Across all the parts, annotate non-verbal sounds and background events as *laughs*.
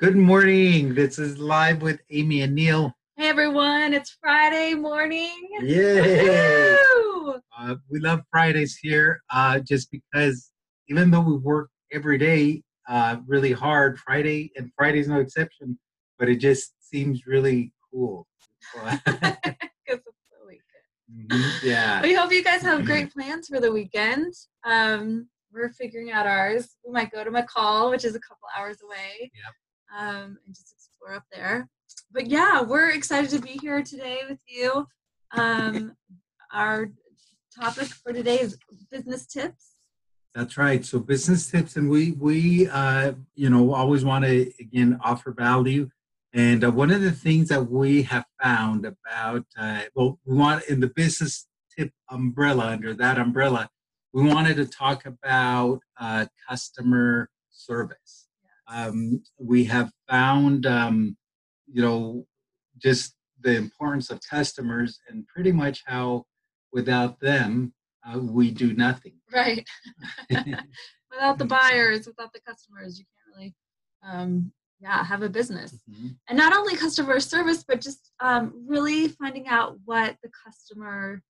Good morning. This is live with Amy and Neil. Hey everyone, it's Friday morning. Yay! Uh, we love Fridays here uh, just because even though we work every day uh, really hard, Friday and Friday's no exception, but it just seems really cool. *laughs* Mm-hmm. Yeah. We hope you guys have great plans for the weekend. Um, we're figuring out ours. We might go to McCall, which is a couple hours away. Yep. Um, and just explore up there. But yeah, we're excited to be here today with you. Um, our topic for today is business tips. That's right. So business tips, and we we uh, you know always want to again offer value. And uh, one of the things that we have found about uh, well, we want in the business tip umbrella under that umbrella, we wanted to talk about uh, customer service. Um, we have found um, you know just the importance of customers and pretty much how without them uh, we do nothing *laughs* right *laughs* without the *laughs* buyers without the customers you can't really um, yeah have a business mm-hmm. and not only customer service but just um, really finding out what the customer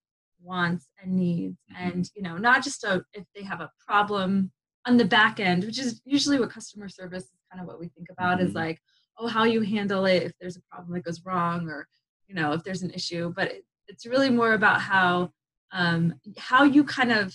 wants and needs mm-hmm. and you know not just a, if they have a problem on the back end which is usually what customer service is kind of what we think about mm-hmm. is like oh how you handle it if there's a problem that goes wrong or you know if there's an issue but it, it's really more about how um, how you kind of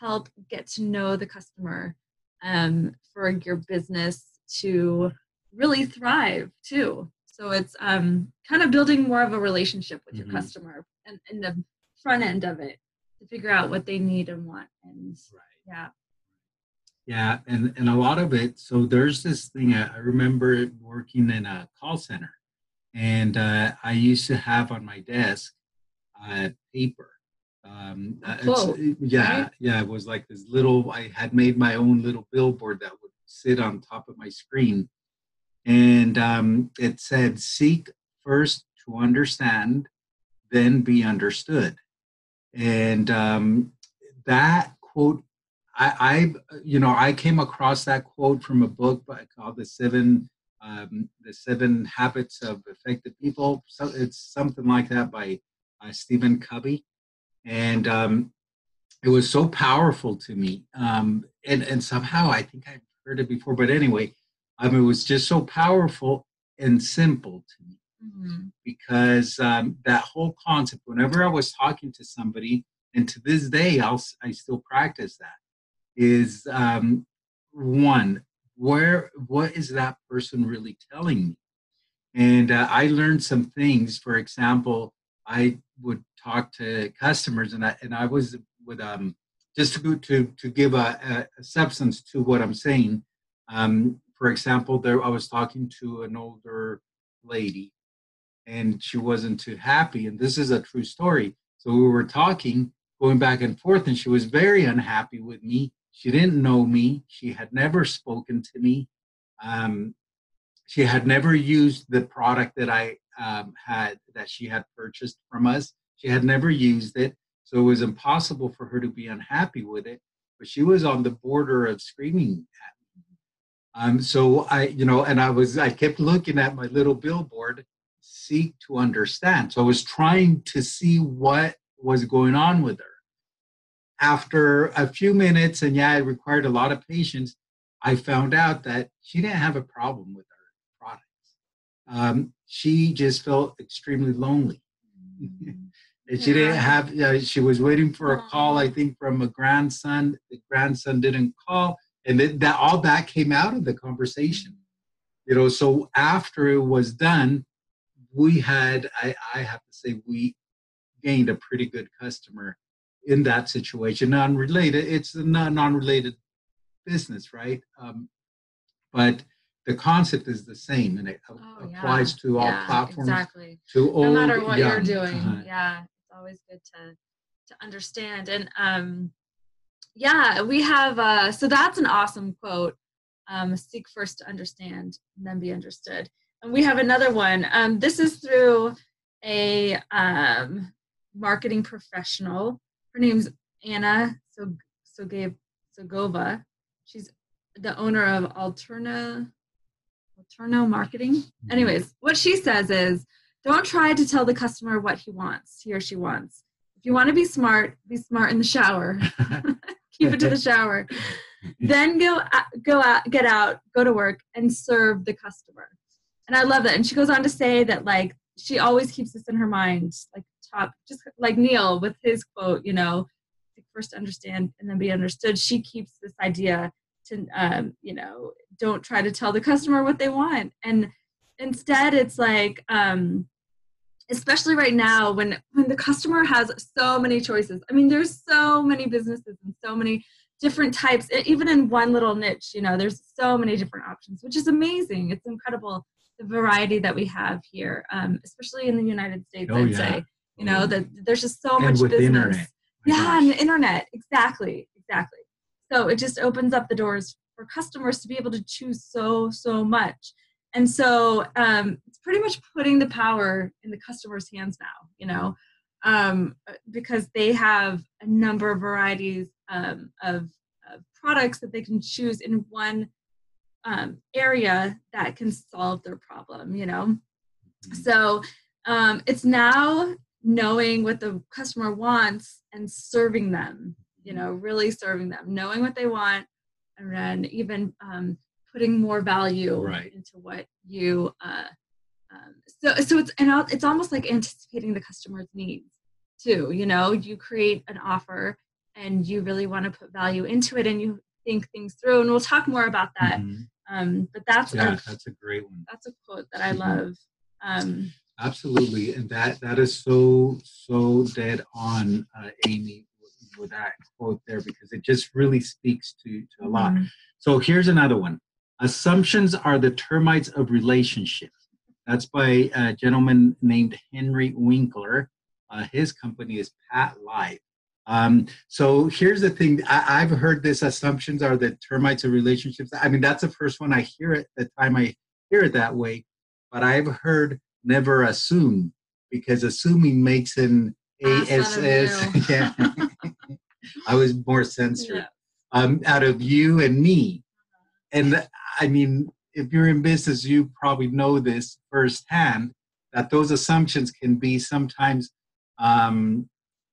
help get to know the customer um, for your business to really thrive too so it's um, kind of building more of a relationship with mm-hmm. your customer and in the front end of it to figure out what they need and want and right. yeah yeah, and, and a lot of it. So there's this thing I, I remember working in a call center, and uh, I used to have on my desk uh, paper. Um, uh, yeah, right? yeah, it was like this little. I had made my own little billboard that would sit on top of my screen, and um, it said, "Seek first to understand, then be understood." And um, that quote I, I, you know, I came across that quote from a book called "The Seven, um, The Seven Habits of Effective People." So it's something like that by uh, Stephen Covey, and um, it was so powerful to me. Um, and and somehow I think I've heard it before, but anyway, um, it was just so powerful and simple to me mm-hmm. because um, that whole concept. Whenever I was talking to somebody, and to this day, I'll I still practice that is um, one where what is that person really telling me? And uh, i learned some things for example i would talk to customers and i and i was with um just to to to give a, a substance to what i'm saying um for example there i was talking to an older lady and she wasn't too happy and this is a true story. So we were talking going back and forth and she was very unhappy with me she didn't know me. She had never spoken to me. Um, she had never used the product that I um, had that she had purchased from us. She had never used it, so it was impossible for her to be unhappy with it. But she was on the border of screaming at me. Um, so I, you know, and I was, I kept looking at my little billboard, seek to understand. So I was trying to see what was going on with her after a few minutes, and yeah, it required a lot of patience, I found out that she didn't have a problem with her products. Um, she just felt extremely lonely. *laughs* and she didn't have, uh, she was waiting for a call, I think, from a grandson. The grandson didn't call. And that all that came out of the conversation. You know, so after it was done, we had, I, I have to say, we gained a pretty good customer in that situation. Non-related, it's a non-related business, right? Um, but the concept is the same, and it oh, applies yeah. to all yeah, platforms. Exactly. To no matter what young. you're doing, uh-huh. yeah, it's always good to to understand. And um, yeah, we have. Uh, so that's an awesome quote. Um, seek first to understand, and then be understood. And we have another one. Um, this is through a um, marketing professional her name's Anna so Sogova. She's the owner of Alterna Letourneau Marketing. Mm-hmm. Anyways, what she says is don't try to tell the customer what he wants, he or she wants. If you want to be smart, be smart in the shower. *laughs* Keep it to the shower. *laughs* then go go out, get out, go to work, and serve the customer. And I love that. And she goes on to say that like she always keeps this in her mind, like top, just like Neil with his quote, you know, first understand and then be understood. She keeps this idea to, um, you know, don't try to tell the customer what they want, and instead it's like, um, especially right now when when the customer has so many choices. I mean, there's so many businesses and so many different types even in one little niche you know there's so many different options which is amazing it's incredible the variety that we have here, um, especially in the United States. Oh, I'd yeah. say, you know, oh. that there's just so and much with business. Internet. yeah, and the internet, exactly, exactly. So it just opens up the doors for customers to be able to choose so so much, and so um, it's pretty much putting the power in the customer's hands now. You know, um, because they have a number of varieties um, of, of products that they can choose in one um, area that can solve their problem you know mm-hmm. so um, it's now knowing what the customer wants and serving them you know really serving them knowing what they want and then even um, putting more value right. into what you uh, um, so so it's and it's almost like anticipating the customer's needs too you know you create an offer and you really want to put value into it and you think things through and we'll talk more about that mm-hmm. Um, but that's yeah, a, that's a great one. That's a quote that I love. Um, Absolutely, and that that is so so dead on, uh, Amy, with, with, that quote there because it just really speaks to to a lot. Mm-hmm. So here's another one: Assumptions are the termites of relationships. That's by a gentleman named Henry Winkler. Uh, his company is PATLive. Um, so here's the thing I, have heard this assumptions are the termites of relationships. I mean, that's the first one I hear it, the time I hear it that way. But I've heard never assume because assuming makes an ASS. *laughs* yeah. I was more censored yeah. um, out of you and me. And I mean, if you're in business, you probably know this firsthand that those assumptions can be sometimes um,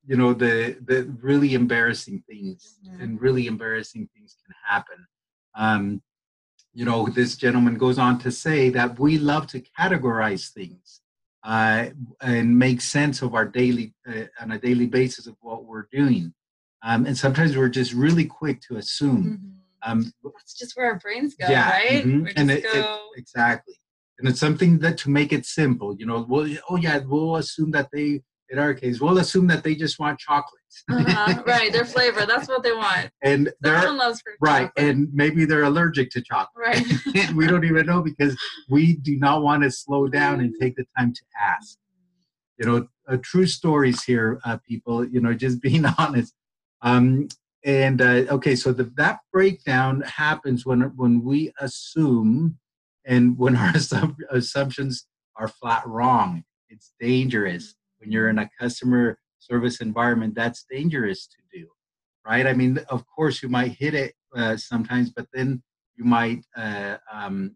you know the the really embarrassing things mm-hmm. and really embarrassing things can happen um, you know this gentleman goes on to say that we love to categorize things uh, and make sense of our daily uh, on a daily basis of what we're doing um, and sometimes we're just really quick to assume mm-hmm. um, that's just where our brains go yeah, right mm-hmm. and it, go... it, exactly and it's something that to make it simple you know well oh yeah we'll assume that they in our case, we'll assume that they just want chocolates. uh-huh. *laughs* Right, their flavor. That's what they want. And they're right, and maybe they're allergic to chocolate. Right. *laughs* we don't even know because we do not want to slow down and take the time to ask. You know, uh, true stories here, uh, people. You know, just being *laughs* honest. Um, and uh, okay, so the, that breakdown happens when when we assume, and when our assumptions are flat wrong. It's dangerous when you're in a customer service environment, that's dangerous to do, right? I mean, of course, you might hit it uh, sometimes, but then you might uh, um,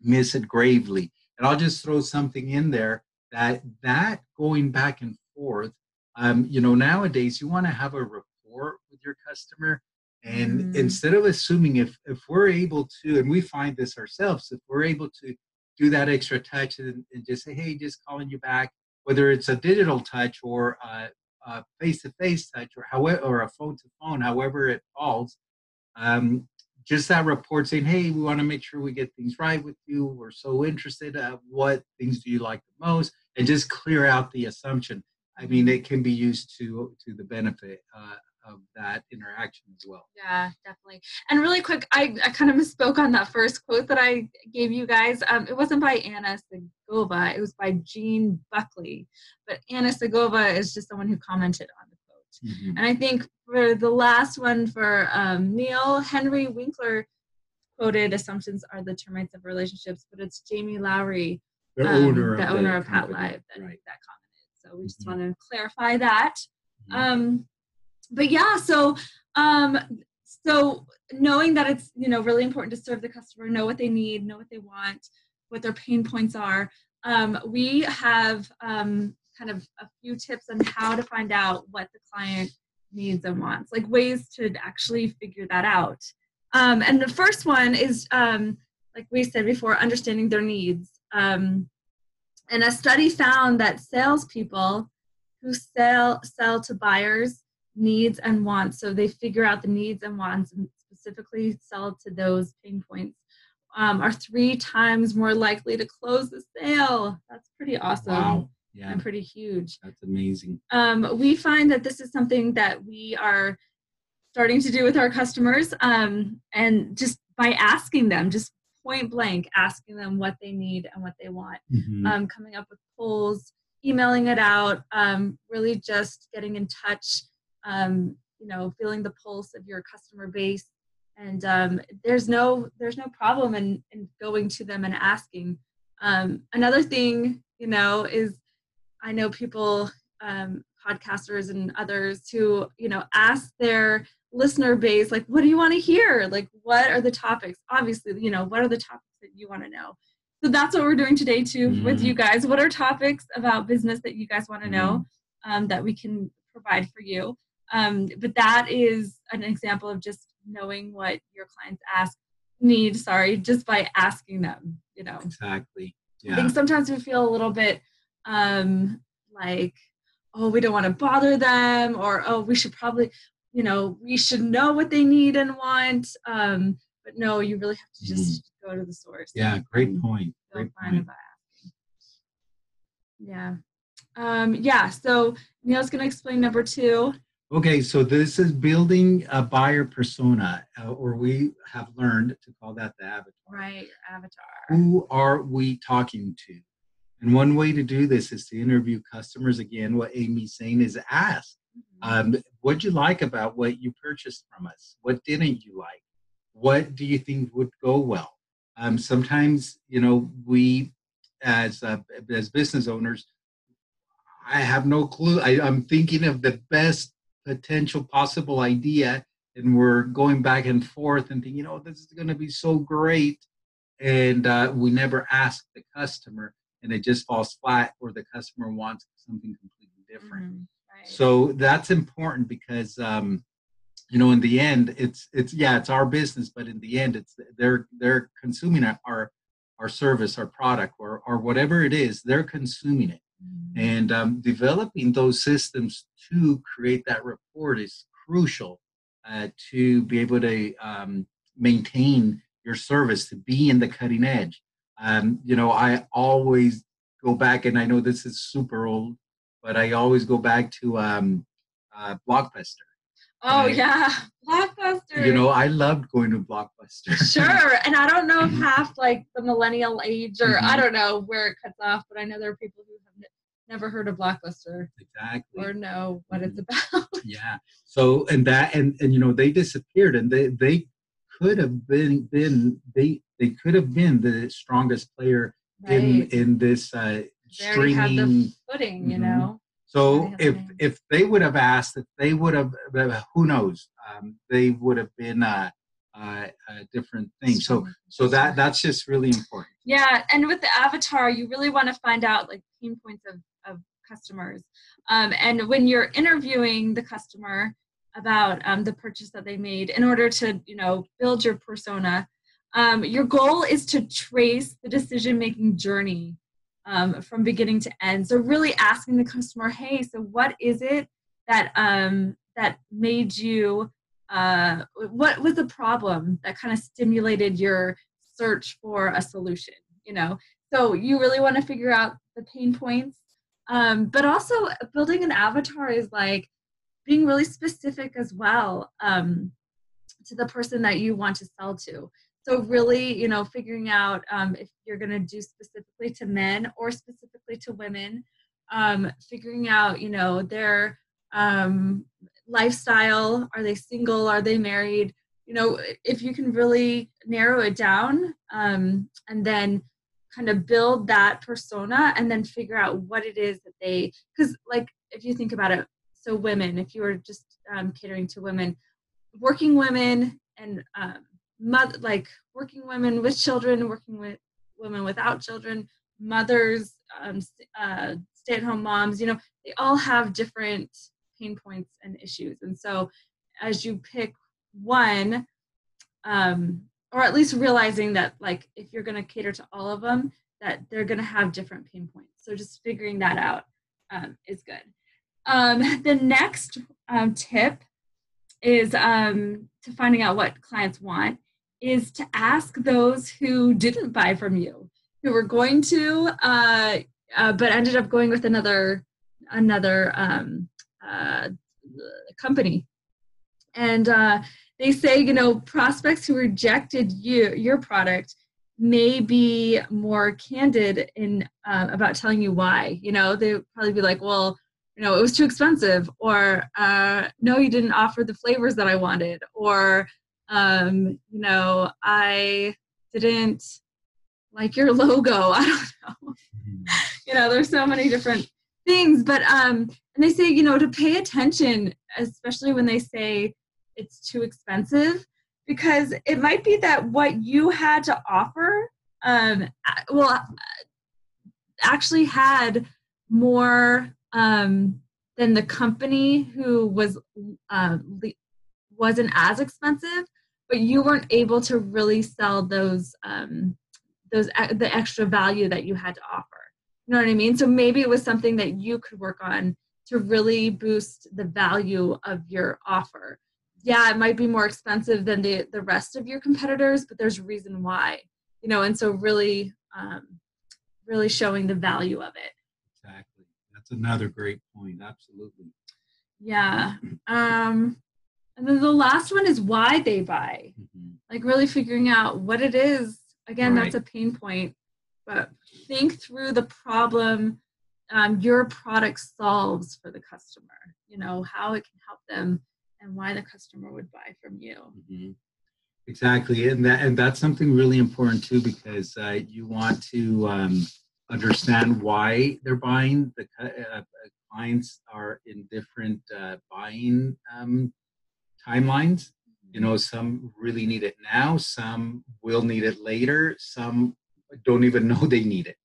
miss it gravely. And I'll just throw something in there that that going back and forth, um, you know, nowadays you want to have a rapport with your customer. And mm. instead of assuming if if we're able to, and we find this ourselves, if we're able to do that extra touch and, and just say, hey, just calling you back, whether it's a digital touch or a face-to-face touch or however or a phone-to-phone, however it falls. Um, just that report saying, "Hey, we want to make sure we get things right with you. We're so interested. Uh, what things do you like the most?" And just clear out the assumption. I mean, it can be used to to the benefit uh, of that interaction as well. Yeah, definitely. And really quick, I, I kind of misspoke on that first quote that I gave you guys. Um, it wasn't by Anna Segova, it was by Jean Buckley. But Anna Segova is just someone who commented on the quote. Mm-hmm. And I think for the last one for um, Neil, Henry Winkler quoted assumptions are the termites of relationships, but it's Jamie Lowry, the um, owner, the of, owner of PATLive, that, right. that commented. So we just mm-hmm. want to clarify that. Mm-hmm. Um, but yeah, so um, so knowing that it's you know really important to serve the customer, know what they need, know what they want, what their pain points are. Um, we have um, kind of a few tips on how to find out what the client needs and wants, like ways to actually figure that out. Um, and the first one is, um, like we said before, understanding their needs. Um, and a study found that salespeople who sell sell to buyers needs and wants, so they figure out the needs and wants and specifically sell to those pain points, um, are three times more likely to close the sale. That's pretty awesome. Wow. Yeah. And pretty huge. That's amazing. Um, we find that this is something that we are starting to do with our customers um, and just by asking them, just point blank, asking them what they need and what they want, mm-hmm. um, coming up with polls, emailing it out, um, really just getting in touch, um, you know, feeling the pulse of your customer base. And um, there's no there's no problem in, in going to them and asking. Um, another thing, you know, is I know people, um, podcasters and others who, you know, ask their listener base, like, what do you want to hear? Like, what are the topics? Obviously, you know, what are the topics that you want to know? So that's what we're doing today too mm-hmm. with you guys. What are topics about business that you guys want to know mm-hmm. um, that we can provide for you? Um, but that is an example of just knowing what your clients ask need sorry just by asking them you know exactly yeah. i think sometimes we feel a little bit um, like, oh, we don't want to bother them, or oh, we should probably, you know, we should know what they need and want. Um, but no, you really have to just mm. go to the source. Yeah, great point. Great point. Yeah. Um, yeah, so Neil's going to explain number two. Okay, so this is building a buyer persona, uh, or we have learned to call that the avatar. Right, avatar. Who are we talking to? And one way to do this is to interview customers. Again, what Amy's saying is ask, mm-hmm. um, what you like about what you purchased from us? What didn't you like? What do you think would go well? Um, sometimes, you know, we as uh, as business owners, I have no clue. I, I'm thinking of the best potential possible idea, and we're going back and forth and thinking, oh, this is going to be so great, and uh, we never ask the customer and it just falls flat or the customer wants something completely different. Mm-hmm. Right. So that's important because um, you know in the end it's it's yeah it's our business, but in the end it's they're they're consuming our our service, our product, or or whatever it is, they're consuming it. Mm-hmm. And um, developing those systems to create that rapport is crucial uh, to be able to um, maintain your service, to be in the cutting edge. Um, you know, I always go back, and I know this is super old, but I always go back to um, uh, Blockbuster. Oh yeah, Blockbuster. *laughs* You know, I loved going to Blockbuster. *laughs* sure, and I don't know if half like the millennial age, or mm-hmm. I don't know where it cuts off, but I know there are people who never heard of Blockbuster. Exactly. Or know what mm-hmm. it's about. *laughs* yeah. So and that and and you know they disappeared, and they they could have been been they they could have been the strongest player right. in in this uh, streaming the footing, mm-hmm. you know. So if if they would have asked, if they would have, uh, who knows, um, they would have been a, a, a different thing. So so that that's just really important. Yeah, and with the avatar, you really want to find out like pain points of customers, um, and when you're interviewing the customer about um, the purchase that they made, in order to you know build your persona, um, your goal is to trace the decision making journey um, from beginning to end. So really asking the customer, hey, so what is it that um, that made you? Uh, what was the problem that kind of stimulated your search for a solution? You know, so you really want to figure out the pain points, um, but also building an avatar is like being really specific as well um, to the person that you want to sell to. So really you know figuring out um, if you're going to do specifically to men or specifically to women um, figuring out you know their um, lifestyle. Are they single? Are they married? You know if you can really narrow it down um, and then kind of build that persona and then figure out what it is that they because like if you think about it so women if you were just um, catering to women working women and um, mother, like working women with children, working with women without children, mothers, um, uh, stay-at-home moms. You know, they all have different pain points and issues, and so as you pick one, um, or at least realizing that like if you're going to cater to all of them, that they're going to have different pain points. So just figuring that out um, is good. Um, the next um, tip is um, to finding out what clients want is to ask those who didn't buy from you, who were going to, uh, uh, but ended up going with another another um, uh, company. And uh, they say, you know, prospects who rejected you your product may be more candid in uh, about telling you why. You know, they probably be like, well, you know, it was too expensive, or uh, no, you didn't offer the flavors that I wanted, or um, you know, I didn't like your logo. *laughs* I don't know. Mm-hmm. *laughs* you know, there's so many different things, but um, and they say, you know, to pay attention, especially when they say it's too expensive, because it might be that what you had to offer, um, well, actually had more um, than the company who was uh, wasn't as expensive, but you weren't able to really sell those um, those the extra value that you had to offer. You know what I mean? So maybe it was something that you could work on to really boost the value of your offer. Yeah, it might be more expensive than the the rest of your competitors, but there's a reason why. You know, and so really, um, really showing the value of it Exactly. that's another great point. Absolutely. Yeah. Um, and then the last one is why they buy. Mm-hmm. Like really figuring out what it is. Again, right. that's a pain point. But think through the problem um, your product solves for the customer. You know how it can help them and why the customer would buy from you. Mm-hmm. Exactly, and that and that's something really important too because uh, you want to um, understand why they're buying. The uh, uh, clients are in different uh, buying um, timelines. You know, some really need it now, some will need it later, some don't even *laughs* know they need it.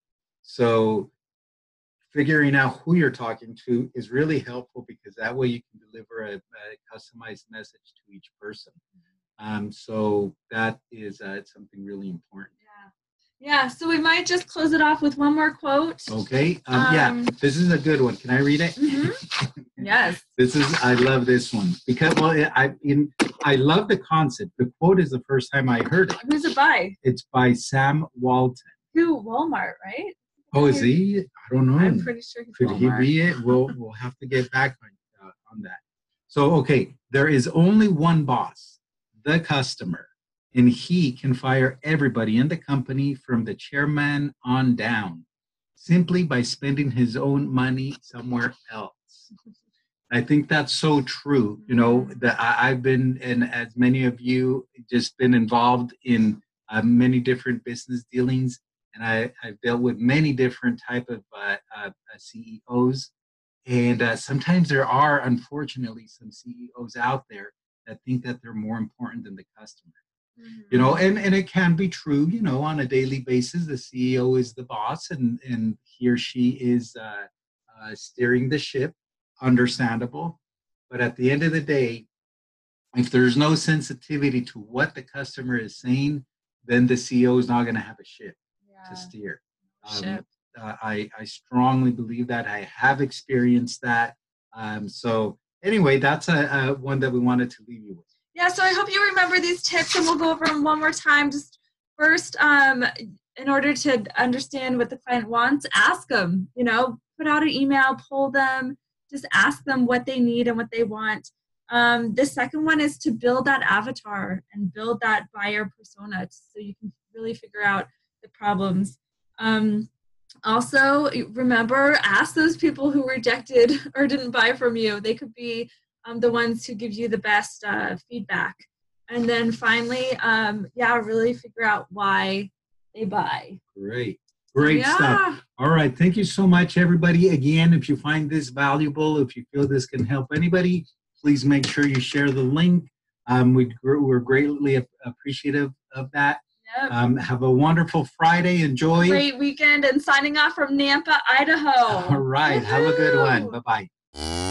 So, figuring out who you're talking to is really helpful because that way you can deliver a, a customized message to each person. Um, so that is uh, something really important. Yeah, yeah, so we might just close it off with one more quote. Okay. Um, um, yeah, this is a good one. Can I read it? Mm-hmm. *laughs* yes. this is. I love this one because well, I in I love the concept. The quote is the first time I heard it. Who's it by? It's by Sam Walton. Who Walmart, right? Oh, is he? I don't know. I'm pretty sure. Could Walmart. he be it? We'll we'll have to get back on on that. So okay, there is only one boss, the customer and he can fire everybody in the company from the chairman on down simply by spending his own money somewhere else. I think that's so true. You know, that I've been, and as many of you, just been involved in uh, many different business dealings, and I, have dealt with many different type of uh, uh, CEOs. And uh, sometimes there are, unfortunately, some CEOs out there that think that they're more important than the customer mm-hmm. you know and and it can be true you know on a daily basis the ceo is the boss and and he or she is uh, uh, steering the ship understandable but at the end of the day if there's no sensitivity to what the customer is saying then the ceo is not going to have a ship yeah. to steer um, ship. Uh, I, I strongly believe that i have experienced that um, so anyway that's a, a one that we wanted to leave you with yeah, so I hope you remember these tips and we'll go over them one more time. Just first, um, in order to understand what the client wants, ask them, you know, put out an email, pull them, just ask them what they need and what they want. Um, the second one is to build that avatar and build that buyer persona so you can really figure out the problems. Um, also, remember, ask those people who rejected *laughs* or didn't buy from you. They could be um, the ones who give you the best uh, feedback. And then finally, um, yeah, really figure out why they buy. Great. Great yeah. stuff. All right. Thank you so much, everybody. Again, if you find this valuable, if you feel this can help anybody, please make sure you share the link. Um, we, we're greatly appreciative of that. Yep. Um, have a wonderful Friday. Enjoy. Great weekend and signing off from Nampa, Idaho. All right. Woo-hoo! Have a good one. Bye bye.